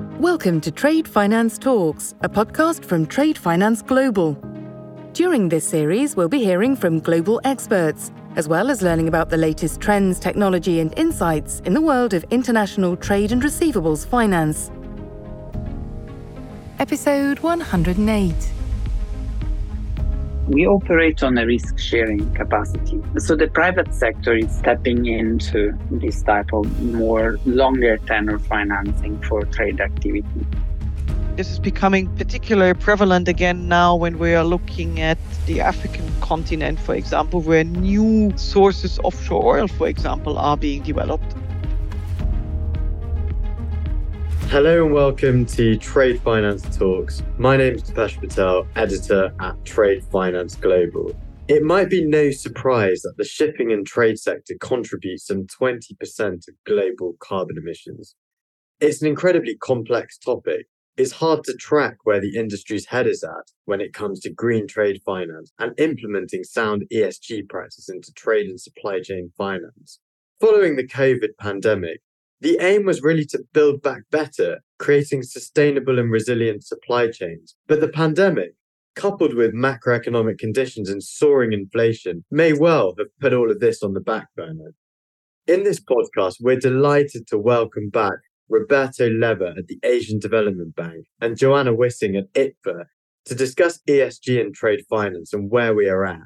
Welcome to Trade Finance Talks, a podcast from Trade Finance Global. During this series, we'll be hearing from global experts, as well as learning about the latest trends, technology, and insights in the world of international trade and receivables finance. Episode 108 we operate on a risk sharing capacity. So the private sector is stepping into this type of more longer tenor financing for trade activity. This is becoming particularly prevalent again now when we are looking at the African continent, for example, where new sources of offshore oil, for example, are being developed. Hello and welcome to Trade Finance Talks. My name is Dipesh Patel, editor at Trade Finance Global. It might be no surprise that the shipping and trade sector contributes some 20% of global carbon emissions. It's an incredibly complex topic. It's hard to track where the industry's head is at when it comes to green trade finance and implementing sound ESG practices into trade and supply chain finance. Following the COVID pandemic, the aim was really to build back better, creating sustainable and resilient supply chains. But the pandemic, coupled with macroeconomic conditions and soaring inflation, may well have put all of this on the back burner. In this podcast, we're delighted to welcome back Roberto Leva at the Asian Development Bank and Joanna Wissing at ITFA to discuss ESG and trade finance and where we are at.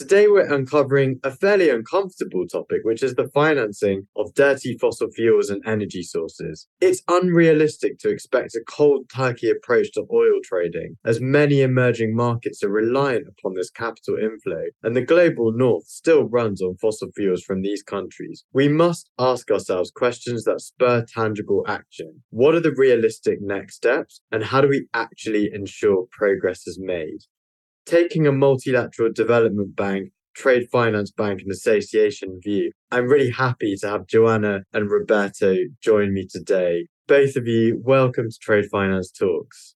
Today, we're uncovering a fairly uncomfortable topic, which is the financing of dirty fossil fuels and energy sources. It's unrealistic to expect a cold turkey approach to oil trading, as many emerging markets are reliant upon this capital inflow, and the global north still runs on fossil fuels from these countries. We must ask ourselves questions that spur tangible action. What are the realistic next steps, and how do we actually ensure progress is made? Taking a multilateral development bank, trade finance bank, and association view, I'm really happy to have Joanna and Roberto join me today. Both of you, welcome to Trade Finance Talks.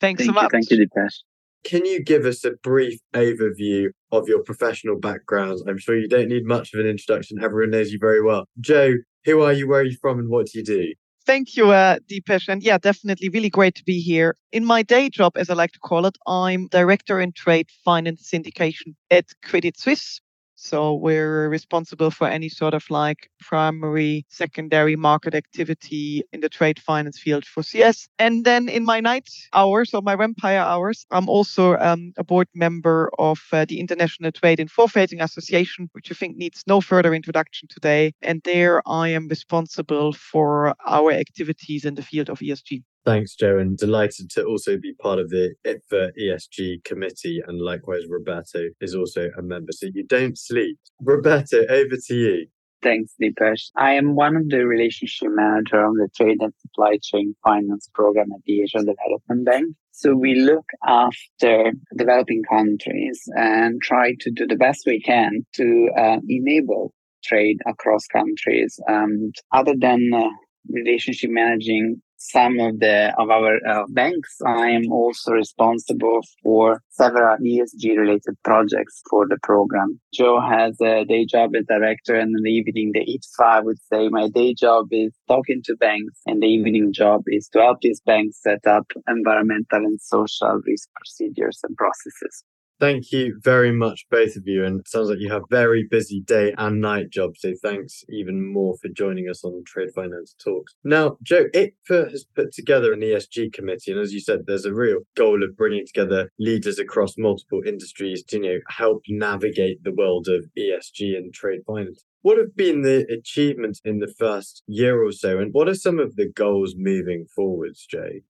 Thanks thank so much. You, thank you, Dipesh. Can you give us a brief overview of your professional backgrounds? I'm sure you don't need much of an introduction. Everyone knows you very well. Joe, who are you, where are you from, and what do you do? Thank you, uh, Dipesh. And yeah, definitely really great to be here. In my day job, as I like to call it, I'm director in trade finance syndication at Credit Suisse. So we're responsible for any sort of like primary, secondary market activity in the trade finance field for CS. And then in my night hours or my vampire hours, I'm also um, a board member of uh, the International Trade and Forfaiting Association, which I think needs no further introduction today. And there I am responsible for our activities in the field of ESG. Thanks, Joe, and delighted to also be part of the ITFA ESG committee. And likewise, Roberto is also a member. So you don't sleep. Roberto, over to you. Thanks, Dipesh. I am one of the relationship manager on the trade and supply chain finance program at the Asian Development Bank. So we look after developing countries and try to do the best we can to uh, enable trade across countries. Um, other than uh, relationship managing some of the of our uh, banks. I am also responsible for several ESG related projects for the program. Joe has a day job as director and in the evening the ITFA. I would say my day job is talking to banks and the evening job is to help these banks set up environmental and social risk procedures and processes. Thank you very much, both of you. And it sounds like you have very busy day and night jobs. So thanks even more for joining us on Trade Finance Talks. Now, Joe, ITFA has put together an ESG committee. And as you said, there's a real goal of bringing together leaders across multiple industries to, you know, help navigate the world of ESG and trade finance. What have been the achievements in the first year or so? And what are some of the goals moving forwards, Jay?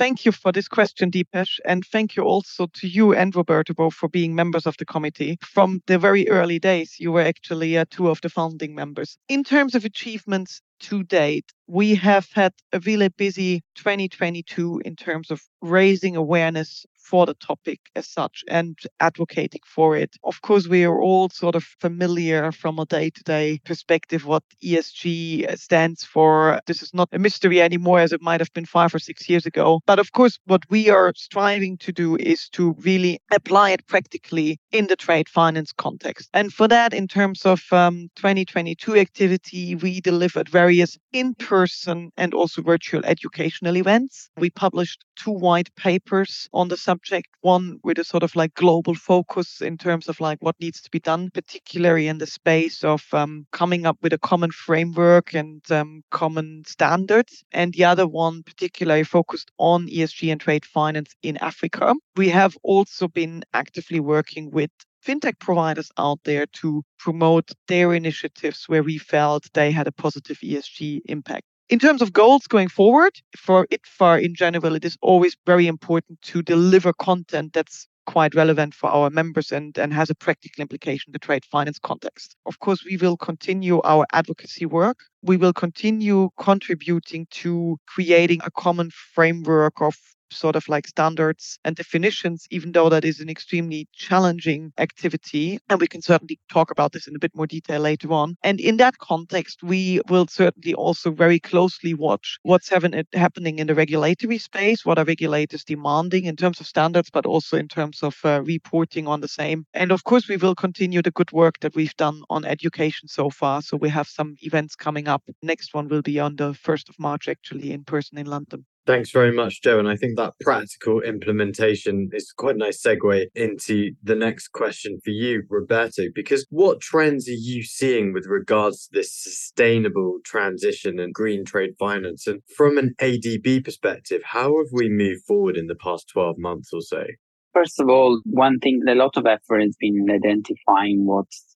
Thank you for this question, Dipesh, And thank you also to you and Roberto for being members of the committee. From the very early days, you were actually uh, two of the founding members. In terms of achievements to date, we have had a really busy 2022 in terms of raising awareness for the topic as such and advocating for it. Of course, we are all sort of familiar from a day to day perspective what ESG stands for. This is not a mystery anymore as it might have been five or six years ago. But of course, what we are striving to do is to really apply it practically in the trade finance context. And for that, in terms of um, 2022 activity, we delivered various in person and also virtual educational events. We published two white papers on the subject, one with a sort of like global focus in terms of like what needs to be done, particularly in the space of um, coming up with a common framework and um, common standards. And the other one particularly focused on ESG and trade finance in Africa. We have also been actively working with fintech providers out there to promote their initiatives where we felt they had a positive ESG impact. In terms of goals going forward, for ITFA in general, it is always very important to deliver content that's quite relevant for our members and, and has a practical implication in the trade finance context. Of course, we will continue our advocacy work. We will continue contributing to creating a common framework of sort of like standards and definitions, even though that is an extremely challenging activity. And we can certainly talk about this in a bit more detail later on. And in that context, we will certainly also very closely watch what's happening in the regulatory space, what are regulators demanding in terms of standards, but also in terms of uh, reporting on the same. And of course, we will continue the good work that we've done on education so far. So we have some events coming up. Next one will be on the 1st of March, actually, in person in London. Thanks very much, Joe. And I think that practical implementation is quite a nice segue into the next question for you, Roberto, because what trends are you seeing with regards to this sustainable transition and green trade finance? And from an ADB perspective, how have we moved forward in the past 12 months or so? First of all, one thing, a lot of effort has been identifying what's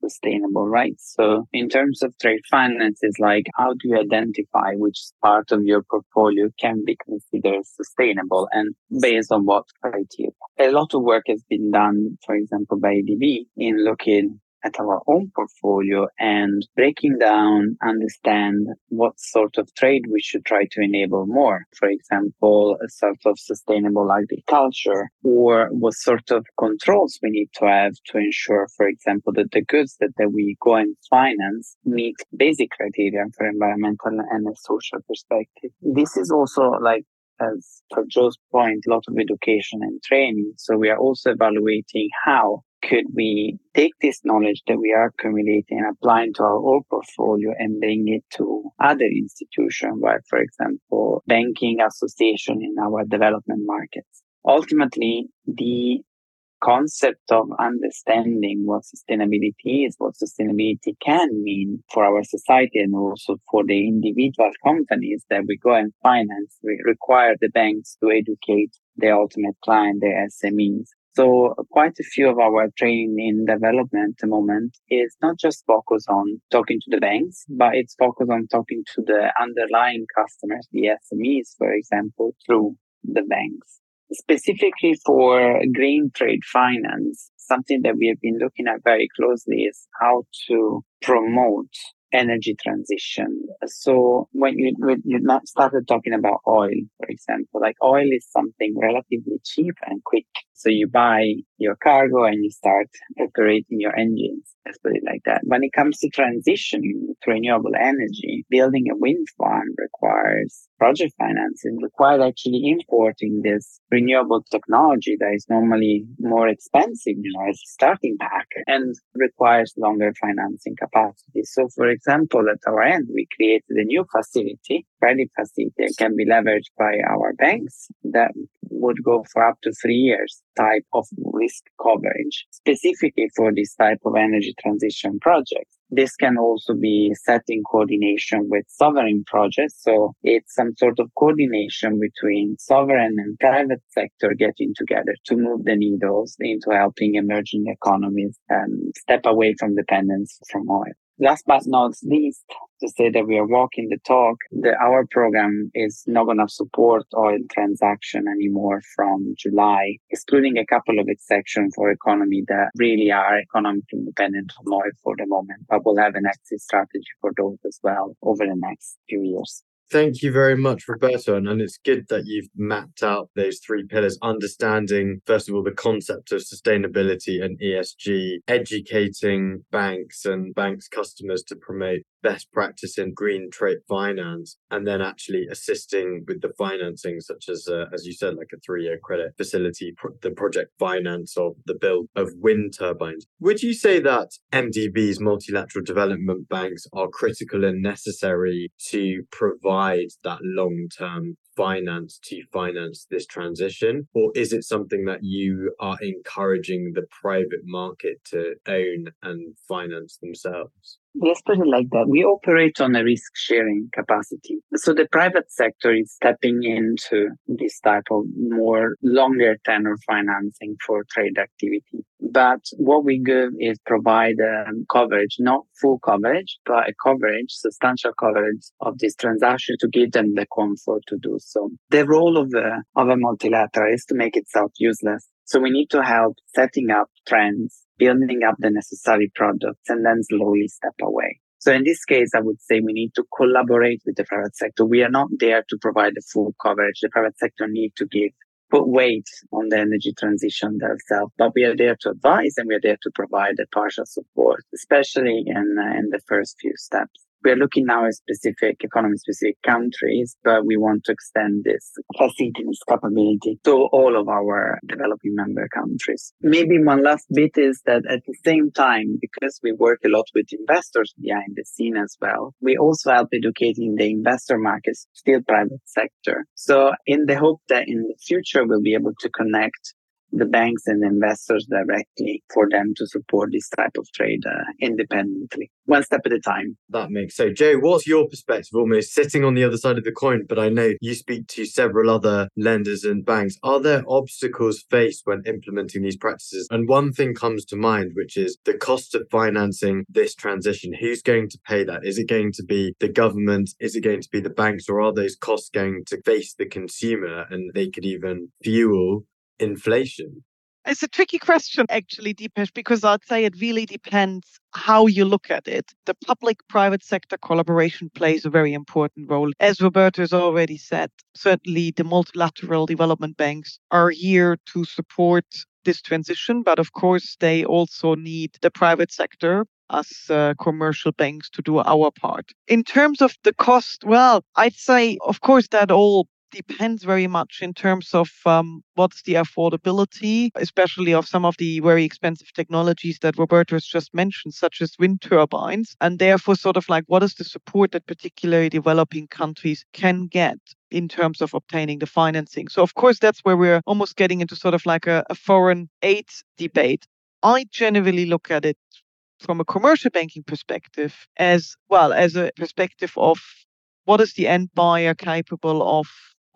sustainable, right? So in terms of trade finance, it's like how do you identify which part of your portfolio can be considered sustainable and based on what criteria? A lot of work has been done, for example, by ADB in looking at our own portfolio and breaking down, understand what sort of trade we should try to enable more. For example, a sort of sustainable agriculture or what sort of controls we need to have to ensure, for example, that the goods that, that we go and finance meet basic criteria for environmental and a social perspective. This is also like as for Joe's point, a lot of education and training. So we are also evaluating how could we take this knowledge that we are accumulating and applying to our own portfolio and bring it to other institutions, like, for example, banking association in our development markets? Ultimately, the concept of understanding what sustainability is, what sustainability can mean for our society and also for the individual companies that we go and finance, we require the banks to educate the ultimate client, the SMEs, so quite a few of our training in development at the moment is not just focused on talking to the banks, but it's focused on talking to the underlying customers, the SMEs, for example, through the banks. Specifically for green trade finance, something that we have been looking at very closely is how to promote energy transition. So when you when you started talking about oil, for example, like oil is something relatively cheap and quick. So you buy your cargo and you start operating your engines. Let's put it like that. When it comes to transitioning to renewable energy, building a wind farm requires project financing, requires actually importing this renewable technology that is normally more expensive, you know, as a starting pack and requires longer financing capacity. So for example, at our end, we created a new facility, credit facility can be leveraged by our banks that would go for up to three years type of risk coverage specifically for this type of energy transition projects. This can also be set in coordination with sovereign projects. So it's some sort of coordination between sovereign and private sector getting together to move the needles into helping emerging economies and step away from dependence from oil. Last but not least, to say that we are walking the talk, that our program is not going to support oil transaction anymore from July, excluding a couple of exceptions for economy that really are economically independent from oil for the moment, but we'll have an exit strategy for those as well over the next few years. Thank you very much, Roberto. And, and it's good that you've mapped out those three pillars, understanding, first of all, the concept of sustainability and ESG, educating banks and banks' customers to promote best practice in green trade finance and then actually assisting with the financing such as uh, as you said like a three-year credit facility the project finance of the build of wind turbines would you say that mdb's multilateral development banks are critical and necessary to provide that long-term finance to finance this transition? Or is it something that you are encouraging the private market to own and finance themselves? Let's put it like that. We operate on a risk sharing capacity. So the private sector is stepping into this type of more longer tenor financing for trade activity. But what we give is provide um, coverage, not full coverage, but a coverage, substantial coverage of this transaction to give them the comfort to do so. The role of a, of a multilateral is to make itself useless. So we need to help setting up trends, building up the necessary products, and then slowly step away. So in this case, I would say we need to collaborate with the private sector. We are not there to provide the full coverage. The private sector need to give put weight on the energy transition themselves, but we are there to advise and we are there to provide the partial support, especially in, uh, in the first few steps. We are looking now at specific economy specific countries, but we want to extend this facility, this capability to all of our developing member countries. Maybe one last bit is that at the same time, because we work a lot with investors behind the scene as well, we also help educating the investor markets, still private sector. So in the hope that in the future we'll be able to connect the banks and investors directly for them to support this type of trade uh, independently, one step at a time. That makes so. Jay, what's your perspective? Almost sitting on the other side of the coin, but I know you speak to several other lenders and banks. Are there obstacles faced when implementing these practices? And one thing comes to mind, which is the cost of financing this transition. Who's going to pay that? Is it going to be the government? Is it going to be the banks? Or are those costs going to face the consumer and they could even fuel inflation? It's a tricky question, actually, Dipesh, because I'd say it really depends how you look at it. The public private sector collaboration plays a very important role. As Roberto has already said, certainly the multilateral development banks are here to support this transition, but of course, they also need the private sector us uh, commercial banks to do our part. In terms of the cost, well, I'd say, of course, that all depends very much in terms of um, what's the affordability, especially of some of the very expensive technologies that Roberto has just mentioned, such as wind turbines, and therefore, sort of like what is the support that particularly developing countries can get in terms of obtaining the financing. So, of course, that's where we're almost getting into sort of like a, a foreign aid debate. I generally look at it from a commercial banking perspective as well as a perspective of what is the end buyer capable of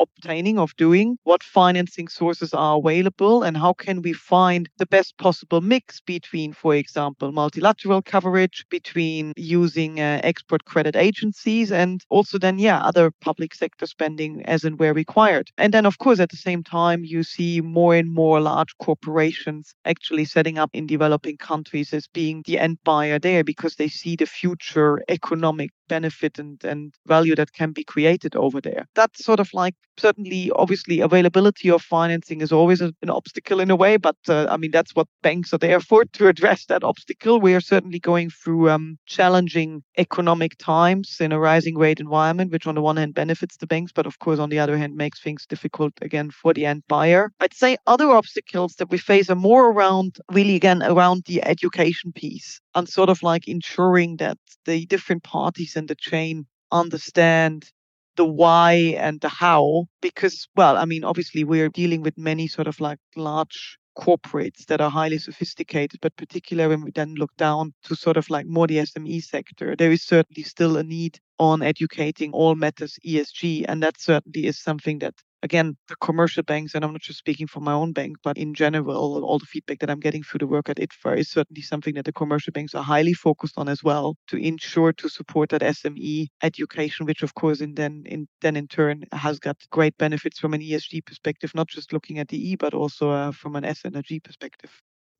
obtaining, of doing, what financing sources are available, and how can we find the best possible mix between, for example, multilateral coverage, between using uh, export credit agencies, and also then, yeah, other public sector spending as and where required. And then, of course, at the same time, you see more and more large corporations actually setting up in developing countries as being the end buyer there because they see the future economic benefit and, and value that can be created over there. That's sort of like certainly, obviously, availability of financing is always an obstacle in a way, but uh, I mean, that's what banks are there for to address that obstacle. We are certainly going through um, challenging economic times in a rising rate environment, which on the one hand benefits the banks, but of course, on the other hand, makes things difficult again for the end buyer. I'd say other obstacles that we face are more around, really, again, around the education piece and sort of like ensuring that the different parties in the chain understand the why and the how because well i mean obviously we're dealing with many sort of like large corporates that are highly sophisticated but particularly when we then look down to sort of like more the sme sector there is certainly still a need on educating all matters esg and that certainly is something that again, the commercial banks, and I'm not just speaking for my own bank, but in general, all the feedback that I'm getting through the work at ITFA is certainly something that the commercial banks are highly focused on as well to ensure to support that SME education, which of course in then in then in turn has got great benefits from an ESG perspective, not just looking at the E, but also uh, from an S and a G perspective.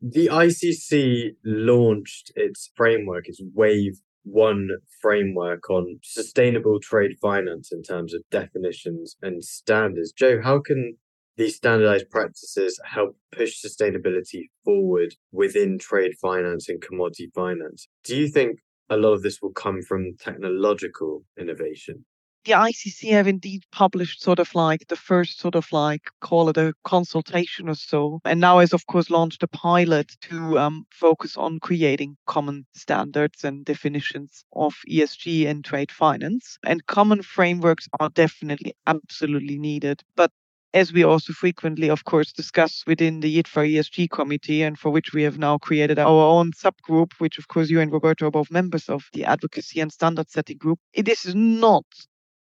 The ICC launched its framework, its wave one framework on sustainable trade finance in terms of definitions and standards. Joe, how can these standardized practices help push sustainability forward within trade finance and commodity finance? Do you think a lot of this will come from technological innovation? The ICC have indeed published sort of like the first sort of like call it a consultation or so, and now has of course launched a pilot to um, focus on creating common standards and definitions of ESG and trade finance. And common frameworks are definitely absolutely needed, but as we also frequently, of course, discuss within the ITFA ESG committee, and for which we have now created our own subgroup, which, of course, you and Roberto are both members of the advocacy and standard setting group. It is not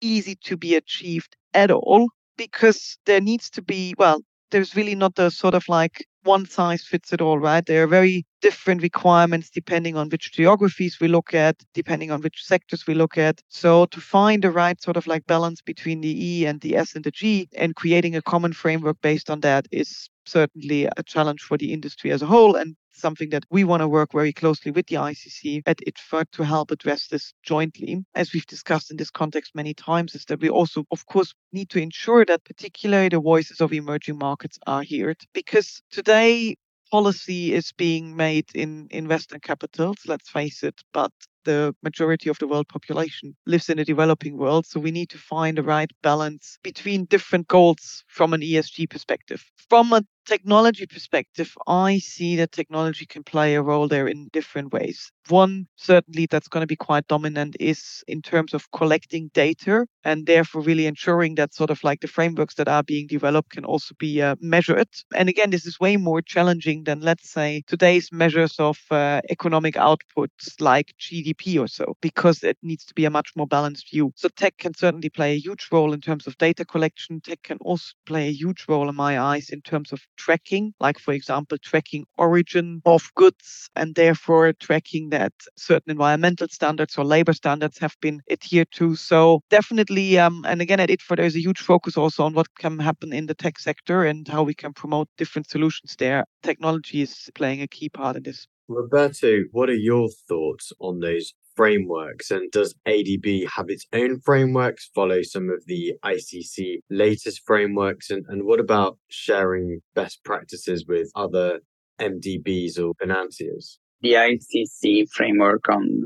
easy to be achieved at all because there needs to be, well, there's really not a sort of like one size fits it all, right? There are very different requirements depending on which geographies we look at, depending on which sectors we look at. So to find the right sort of like balance between the E and the S and the G and creating a common framework based on that is certainly a challenge for the industry as a whole and something that we want to work very closely with the ICC at ITFA to help address this jointly. As we've discussed in this context many times, is that we also, of course, need to ensure that particularly the voices of emerging markets are heard because today policy is being made in, in Western capitals, let's face it, but the majority of the world population lives in a developing world. So we need to find the right balance between different goals from an ESG perspective. From a technology perspective, I see that technology can play a role there in different ways. One, certainly, that's going to be quite dominant is in terms of collecting data and therefore really ensuring that sort of like the frameworks that are being developed can also be uh, measured. And again, this is way more challenging than, let's say, today's measures of uh, economic outputs like GDP or so, because it needs to be a much more balanced view. So tech can certainly play a huge role in terms of data collection. Tech can also play a huge role in my eyes in terms of tracking, like, for example, tracking origin of goods and therefore tracking that certain environmental standards or labor standards have been adhered to. So, definitely, um, and again, at ITFA, there's a huge focus also on what can happen in the tech sector and how we can promote different solutions there. Technology is playing a key part in this. Roberto, what are your thoughts on those frameworks? And does ADB have its own frameworks, follow some of the ICC latest frameworks? And, and what about sharing best practices with other MDBs or financiers? The ICC framework on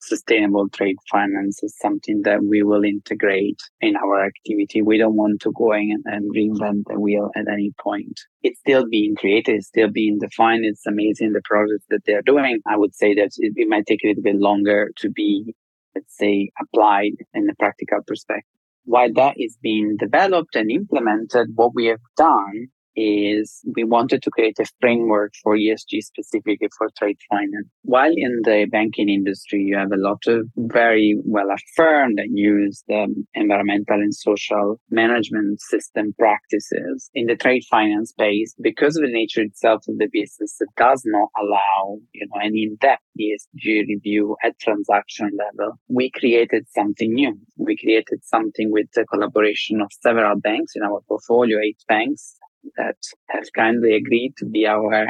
sustainable trade finance is something that we will integrate in our activity. We don't want to go in and reinvent the wheel at any point. It's still being created, it's still being defined. It's amazing the progress that they're doing. I would say that it, it might take a little bit longer to be, let's say, applied in a practical perspective. While that is being developed and implemented, what we have done is we wanted to create a framework for ESG specifically for trade finance. While in the banking industry, you have a lot of very well affirmed and used um, environmental and social management system practices in the trade finance space, because of the nature itself of the business, it does not allow, you know, any in-depth ESG review at transaction level. We created something new. We created something with the collaboration of several banks in our portfolio, eight banks, that have kindly agreed to be our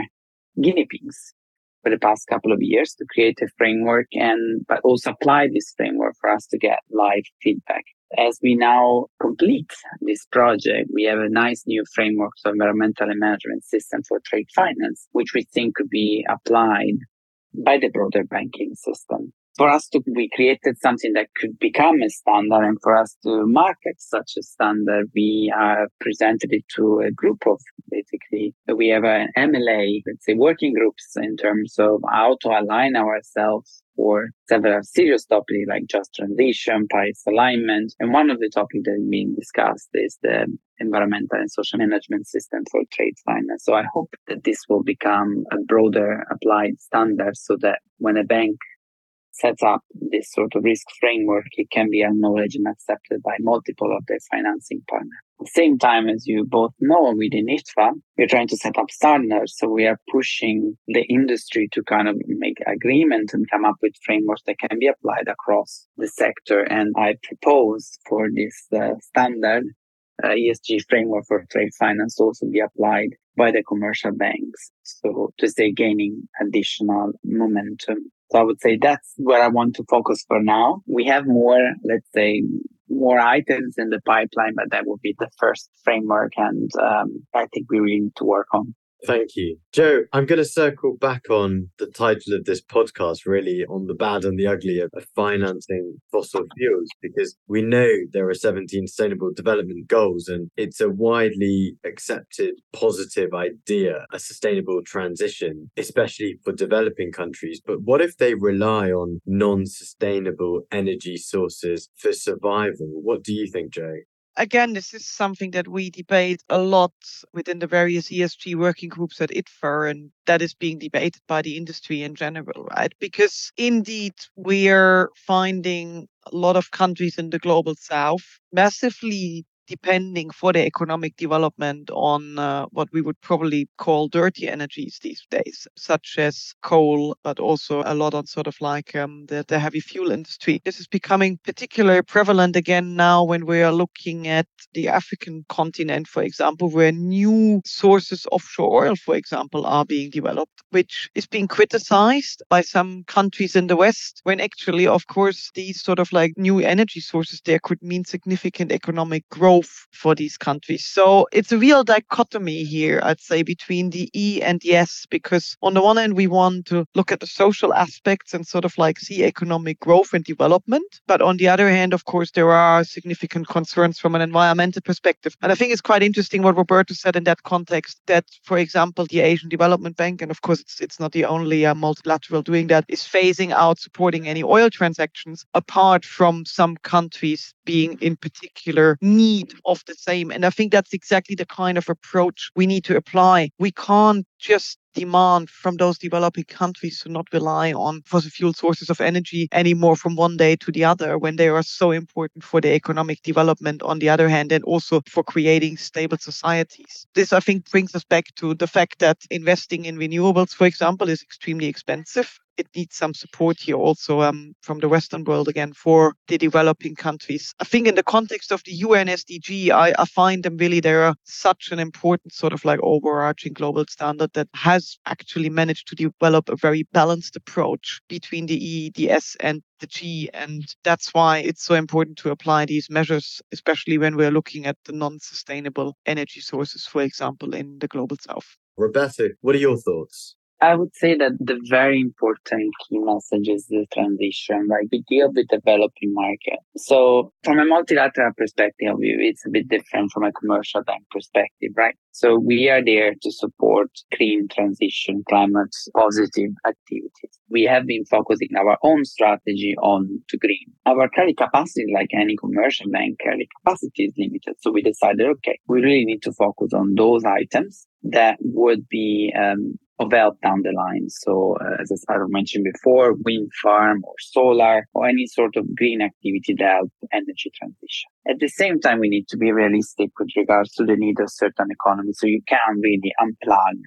guinea pigs for the past couple of years to create a framework and but also apply this framework for us to get live feedback. As we now complete this project, we have a nice new framework for environmental and management system for trade finance, which we think could be applied by the broader banking system for us to we created something that could become a standard and for us to market such a standard we uh, presented it to a group of basically we have an mla let's say working groups in terms of how to align ourselves for several serious topics like just transition paris alignment. And one of the topics that is being discussed is the environmental and social management system for trade finance. So i hope that this will become a broader applied standard so that when a bank sets up this sort of risk framework, it can be acknowledged and accepted by multiple of their financing partners. At the same time, as you both know, within ITFA, we're trying to set up standards. So we are pushing the industry to kind of make agreement and come up with frameworks that can be applied across the sector. And I propose for this uh, standard uh, ESG framework for trade finance also be applied by the commercial banks. So to say gaining additional momentum So I would say that's where I want to focus for now. We have more, let's say, more items in the pipeline, but that would be the first framework. And um, I think we really need to work on. Thank you. Joe, I'm going to circle back on the title of this podcast, really on the bad and the ugly of, financing fossil fuels, because we know there are 17 sustainable development goals and it's a widely accepted positive idea, a sustainable transition, especially for developing countries. But what if they rely on non sustainable energy sources for survival? What do you think, Joe? Again, this is something that we debate a lot within the various ESG working groups at ITFA, and that is being debated by the industry in general, right? Because indeed, we are finding a lot of countries in the global south massively depending for their economic development on uh, what we would probably call dirty energies these days, such as coal, but also a lot on sort of like um, the, the heavy fuel industry. This is becoming particularly prevalent again now when we are looking at the African continent, for example, where new sources of offshore oil, for example, are being developed, which is being criticized by some countries in the West, when actually, of course, these sort of like new energy sources there could mean significant economic growth growth for these countries. So it's a real dichotomy here, I'd say, between the E and the S, because on the one hand, we want to look at the social aspects and sort of like see economic growth and development. But on the other hand, of course, there are significant concerns from an environmental perspective. And I think it's quite interesting what Roberto said in that context that, for example, the Asian Development Bank, and of course, it's, it's not the only uh, multilateral doing that, is phasing out supporting any oil transactions apart from some countries being in particular need need of the same. And I think that's exactly the kind of approach we need to apply. We can't just demand from those developing countries to not rely on fossil fuel sources of energy anymore from one day to the other when they are so important for the economic development on the other hand and also for creating stable societies. This I think brings us back to the fact that investing in renewables for example is extremely expensive it needs some support here also um, from the Western world again for the developing countries. I think in the context of the UN SDG, I, I find them really they're such an important sort of like overarching global standard that has actually managed to develop a very balanced approach between the E, the S, and the G. And that's why it's so important to apply these measures, especially when we're looking at the non sustainable energy sources, for example, in the global south. Roberto, what are your thoughts? I would say that the very important key message is the transition. Like we deal with developing market. So from a multilateral perspective, it's a bit different from a commercial bank perspective, right? So we are there to support green transition, climate positive activities. We have been focusing our own strategy on to green. Our credit capacity, like any commercial bank, credit capacity is limited. So we decided, okay, we really need to focus on those items that would be um, of help down the line. So, uh, as I mentioned before, wind farm or solar or any sort of green activity that help energy transition. At the same time, we need to be realistic with regards to the need of certain economies. So you can't really unplug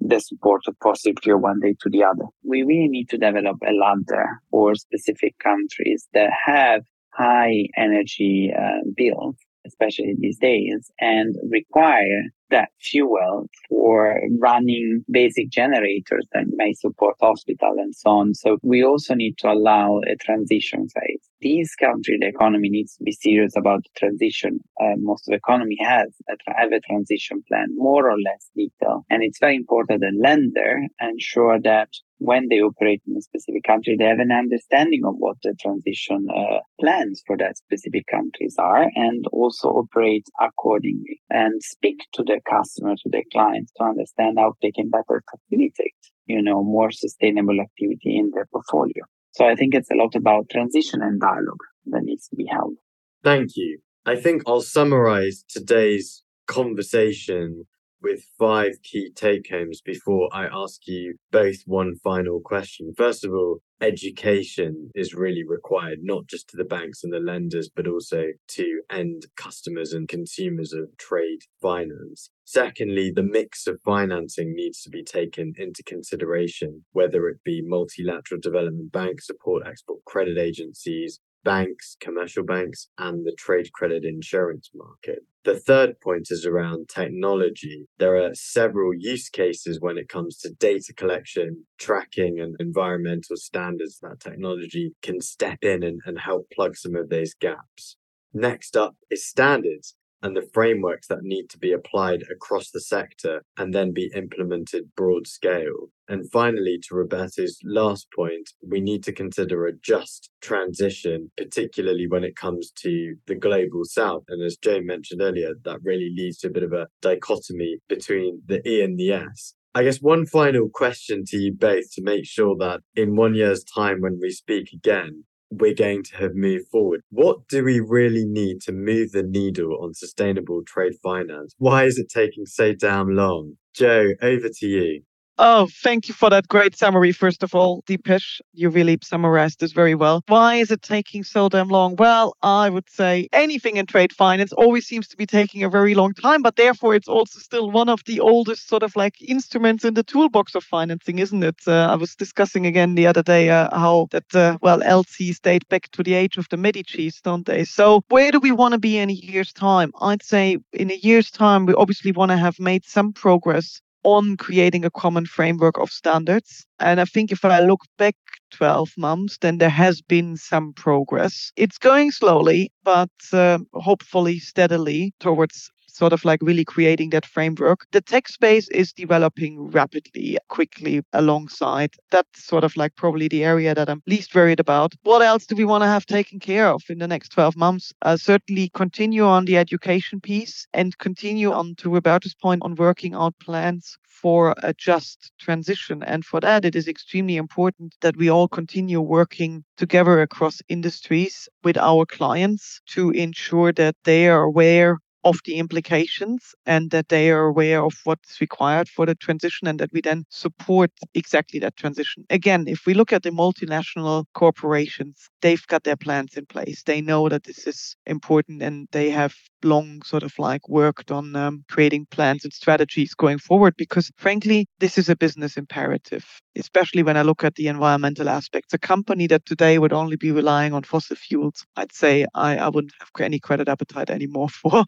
the support of fossil fuel one day to the other. We really need to develop a ladder for specific countries that have high energy uh, bills, especially these days, and require that fuel for running basic generators that may support hospital and so on. So we also need to allow a transition phase. These countries, the economy needs to be serious about the transition. Uh, most of the economy has a, have a transition plan, more or less detailed. And it's very important that lender ensure that when they operate in a specific country, they have an understanding of what the transition uh, plans for that specific countries are and also operate accordingly and speak to the customer, to their clients to understand how they can better facilitate, you know, more sustainable activity in their portfolio. So I think it's a lot about transition and dialogue that needs to be held. Thank you. I think I'll summarize today's conversation with five key take homes before I ask you both one final question. First of all, education is really required, not just to the banks and the lenders, but also to end customers and consumers of trade finance. Secondly, the mix of financing needs to be taken into consideration, whether it be multilateral development bank support export credit agencies, banks, commercial banks, and the trade credit insurance market. The third point is around technology. There are several use cases when it comes to data collection, tracking, and environmental standards that technology can step in and, and help plug some of those gaps. Next up is standards and the frameworks that need to be applied across the sector and then be implemented broad scale. And finally, to Roberto's last point, we need to consider a just transition, particularly when it comes to the global south. And as Joe mentioned earlier, that really leads to a bit of a dichotomy between the E and the S. I guess one final question to you both to make sure that in one year's time, when we speak again, we're going to have moved forward. What do we really need to move the needle on sustainable trade finance? Why is it taking so damn long? Joe, over to you. Oh, thank you for that great summary. First of all, Dipesh, you really summarized this very well. Why is it taking so damn long? Well, I would say anything in trade finance always seems to be taking a very long time, but therefore it's also still one of the oldest sort of like instruments in the toolbox of financing, isn't it? Uh, I was discussing again the other day uh, how that, uh, well, LCs date back to the age of the Medicis, don't they? So where do we want to be in a year's time? I'd say in a year's time, we obviously want to have made some progress on creating a common framework of standards. And I think if I look back 12 months, then there has been some progress. It's going slowly, but uh, hopefully steadily towards sort of like really creating that framework. The tech space is developing rapidly, quickly alongside. That's sort of like probably the area that I'm least worried about. What else do we want to have taken care of in the next 12 months? Uh, certainly continue on the education piece and continue on to Roberto's point on working out plans for a just transition. And for that, it is extremely important that we all continue working together across industries with our clients to ensure that they are aware of the implications and that they are aware of what's required for the transition and that we then support exactly that transition. Again, if we look at the multinational corporations, they've got their plans in place. They know that this is important and they have long sort of like worked on um, creating plans and strategies going forward because frankly this is a business imperative especially when i look at the environmental aspects. A company that today would only be relying on fossil fuels i'd say i, I wouldn't have any credit appetite anymore for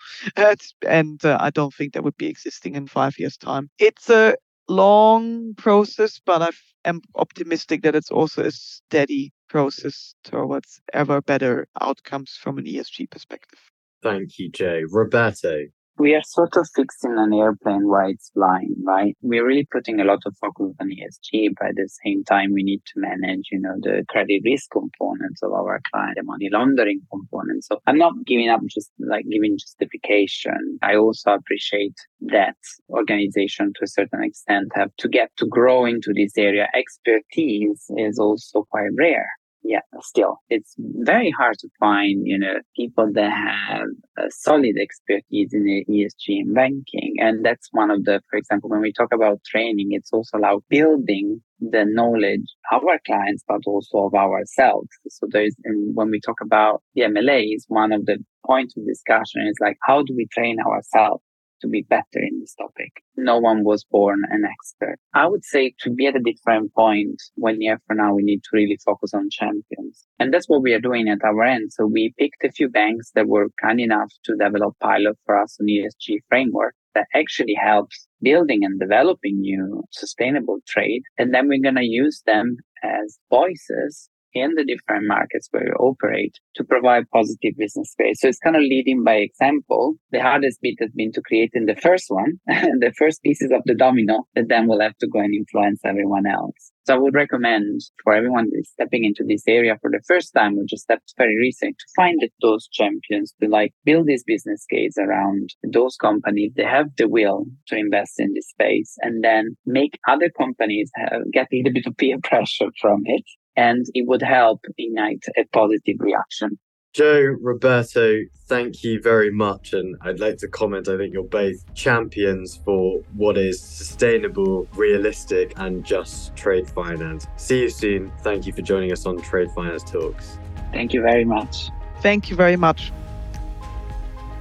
and uh, i don't think that would be existing in five years time. It's a long process but i am optimistic that it's also a steady process towards ever better outcomes from an esg perspective Thank you, Jay. Roberto. We are sort of fixing an airplane while it's flying, right? We're really putting a lot of focus on ESG, but at the same time, we need to manage, you know, the credit risk components of our client, the money laundering components. So I'm not giving up just like giving justification. I also appreciate that organization to a certain extent have to get to grow into this area. Expertise is also quite rare yeah, still, it's very hard to find, you know, people that have a solid expertise in ESG and banking. And that's one of the, for example, when we talk about training, it's also about building the knowledge of our clients, but also of ourselves. So there's, and when we talk about the MLA is one of the points of discussion is like, how do we train ourselves? To be better in this topic. No one was born an expert. I would say to be at a different point. point one year from now, we need to really focus on champions. And that's what we are doing at our end. So we picked a few banks that were kind enough to develop pilot for us on ESG framework that actually helps building and developing new sustainable trade. And then we're going to use them as voices in the different markets where we operate to provide positive business space. So it's kind of leading by example. The hardest bit has been to create in the first one, the first pieces of the domino that then will have to go and influence everyone else. So I would recommend for everyone stepping into this area for the first time or just stepped very recent to find those champions to like build this business case around those companies They have the will to invest in this space and then make other companies have, get a little bit of peer pressure from it and it would help ignite a positive reaction. Joe, Roberto, thank you very much. And I'd like to comment I think you're both champions for what is sustainable, realistic, and just trade finance. See you soon. Thank you for joining us on Trade Finance Talks. Thank you very much. Thank you very much.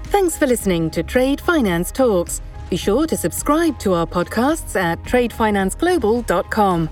Thanks for listening to Trade Finance Talks. Be sure to subscribe to our podcasts at tradefinanceglobal.com.